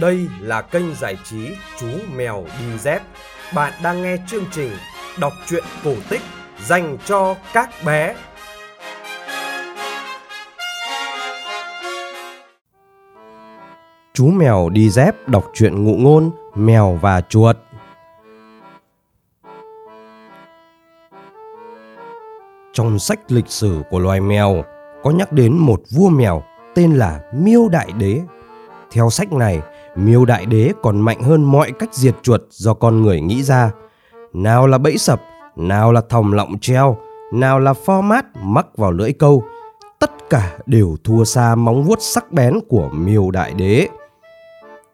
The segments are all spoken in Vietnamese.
Đây là kênh giải trí Chú Mèo Đi Dép. Bạn đang nghe chương trình đọc truyện cổ tích dành cho các bé. Chú Mèo Đi Dép đọc truyện ngụ ngôn Mèo và Chuột. Trong sách lịch sử của loài mèo có nhắc đến một vua mèo tên là Miêu Đại Đế. Theo sách này, Miêu Đại Đế còn mạnh hơn mọi cách diệt chuột do con người nghĩ ra. Nào là bẫy sập, nào là thòng lọng treo, nào là format mắc vào lưỡi câu. Tất cả đều thua xa móng vuốt sắc bén của Miêu Đại Đế.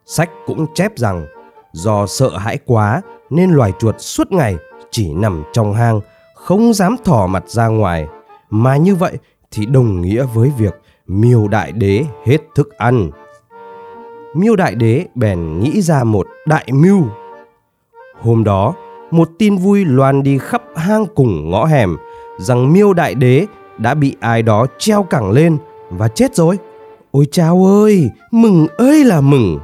Sách cũng chép rằng do sợ hãi quá nên loài chuột suốt ngày chỉ nằm trong hang, không dám thỏ mặt ra ngoài. Mà như vậy thì đồng nghĩa với việc Miêu Đại Đế hết thức ăn. Miêu Đại Đế bèn nghĩ ra một đại mưu. Hôm đó, một tin vui loan đi khắp hang cùng ngõ hẻm rằng Miêu Đại Đế đã bị ai đó treo cẳng lên và chết rồi. Ôi chao ơi, mừng ơi là mừng.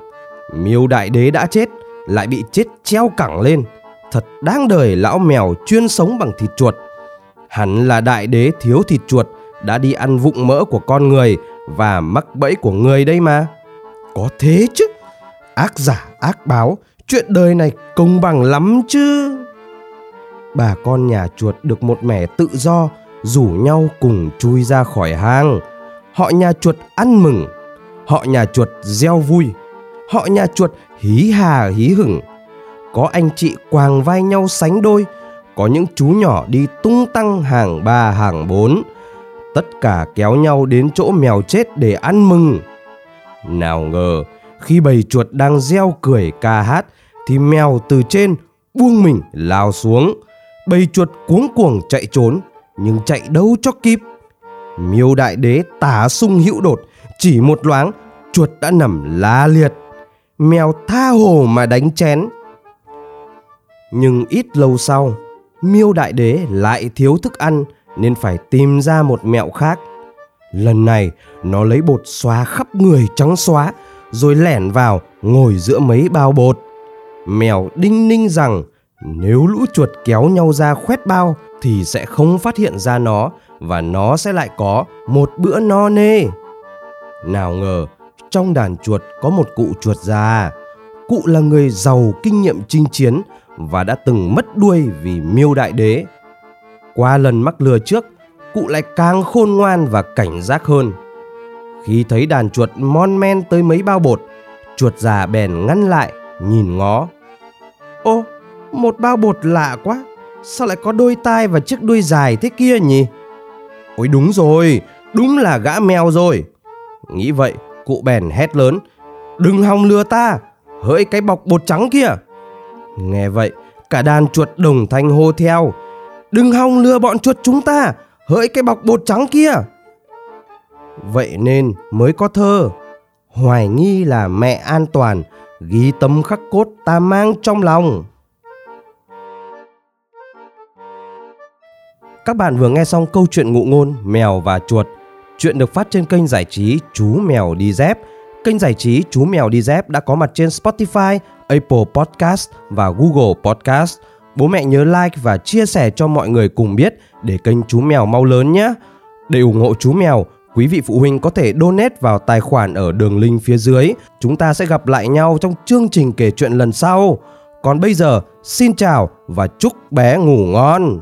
Miêu Đại Đế đã chết, lại bị chết treo cẳng lên. Thật đáng đời lão mèo chuyên sống bằng thịt chuột. Hắn là Đại Đế thiếu thịt chuột đã đi ăn vụng mỡ của con người và mắc bẫy của người đây mà. Có thế chứ. Ác giả ác báo, chuyện đời này công bằng lắm chứ. Bà con nhà chuột được một mẻ tự do, rủ nhau cùng chui ra khỏi hang. Họ nhà chuột ăn mừng, họ nhà chuột gieo vui, họ nhà chuột hí hà hí hửng. Có anh chị quàng vai nhau sánh đôi, có những chú nhỏ đi tung tăng hàng ba hàng bốn. Tất cả kéo nhau đến chỗ mèo chết để ăn mừng. Nào ngờ, khi bầy chuột đang reo cười ca hát, thì mèo từ trên buông mình lao xuống. Bầy chuột cuống cuồng chạy trốn, nhưng chạy đâu cho kịp. Miêu đại đế tả sung hữu đột, chỉ một loáng, chuột đã nằm la liệt. Mèo tha hồ mà đánh chén. Nhưng ít lâu sau, miêu đại đế lại thiếu thức ăn nên phải tìm ra một mẹo khác – Lần này nó lấy bột xóa khắp người trắng xóa rồi lẻn vào ngồi giữa mấy bao bột. Mèo đinh ninh rằng nếu lũ chuột kéo nhau ra khoét bao thì sẽ không phát hiện ra nó và nó sẽ lại có một bữa no nê. Nào ngờ trong đàn chuột có một cụ chuột già. Cụ là người giàu kinh nghiệm chinh chiến và đã từng mất đuôi vì miêu đại đế. Qua lần mắc lừa trước, cụ lại càng khôn ngoan và cảnh giác hơn. Khi thấy đàn chuột mon men tới mấy bao bột, chuột già bèn ngăn lại, nhìn ngó. Ô, một bao bột lạ quá, sao lại có đôi tai và chiếc đuôi dài thế kia nhỉ? Ôi đúng rồi, đúng là gã mèo rồi. Nghĩ vậy, cụ bèn hét lớn, đừng hòng lừa ta, hỡi cái bọc bột trắng kia. Nghe vậy, cả đàn chuột đồng thanh hô theo, đừng hòng lừa bọn chuột chúng ta, hỡi cái bọc bột trắng kia. Vậy nên mới có thơ, hoài nghi là mẹ an toàn, ghi tấm khắc cốt ta mang trong lòng. Các bạn vừa nghe xong câu chuyện ngụ ngôn, mèo và chuột. Chuyện được phát trên kênh giải trí chú mèo đi dép. Kênh giải trí chú mèo đi dép đã có mặt trên spotify, apple podcast và google podcast. Bố mẹ nhớ like và chia sẻ cho mọi người cùng biết để kênh chú mèo mau lớn nhé. Để ủng hộ chú mèo, quý vị phụ huynh có thể donate vào tài khoản ở đường link phía dưới. Chúng ta sẽ gặp lại nhau trong chương trình kể chuyện lần sau. Còn bây giờ, xin chào và chúc bé ngủ ngon.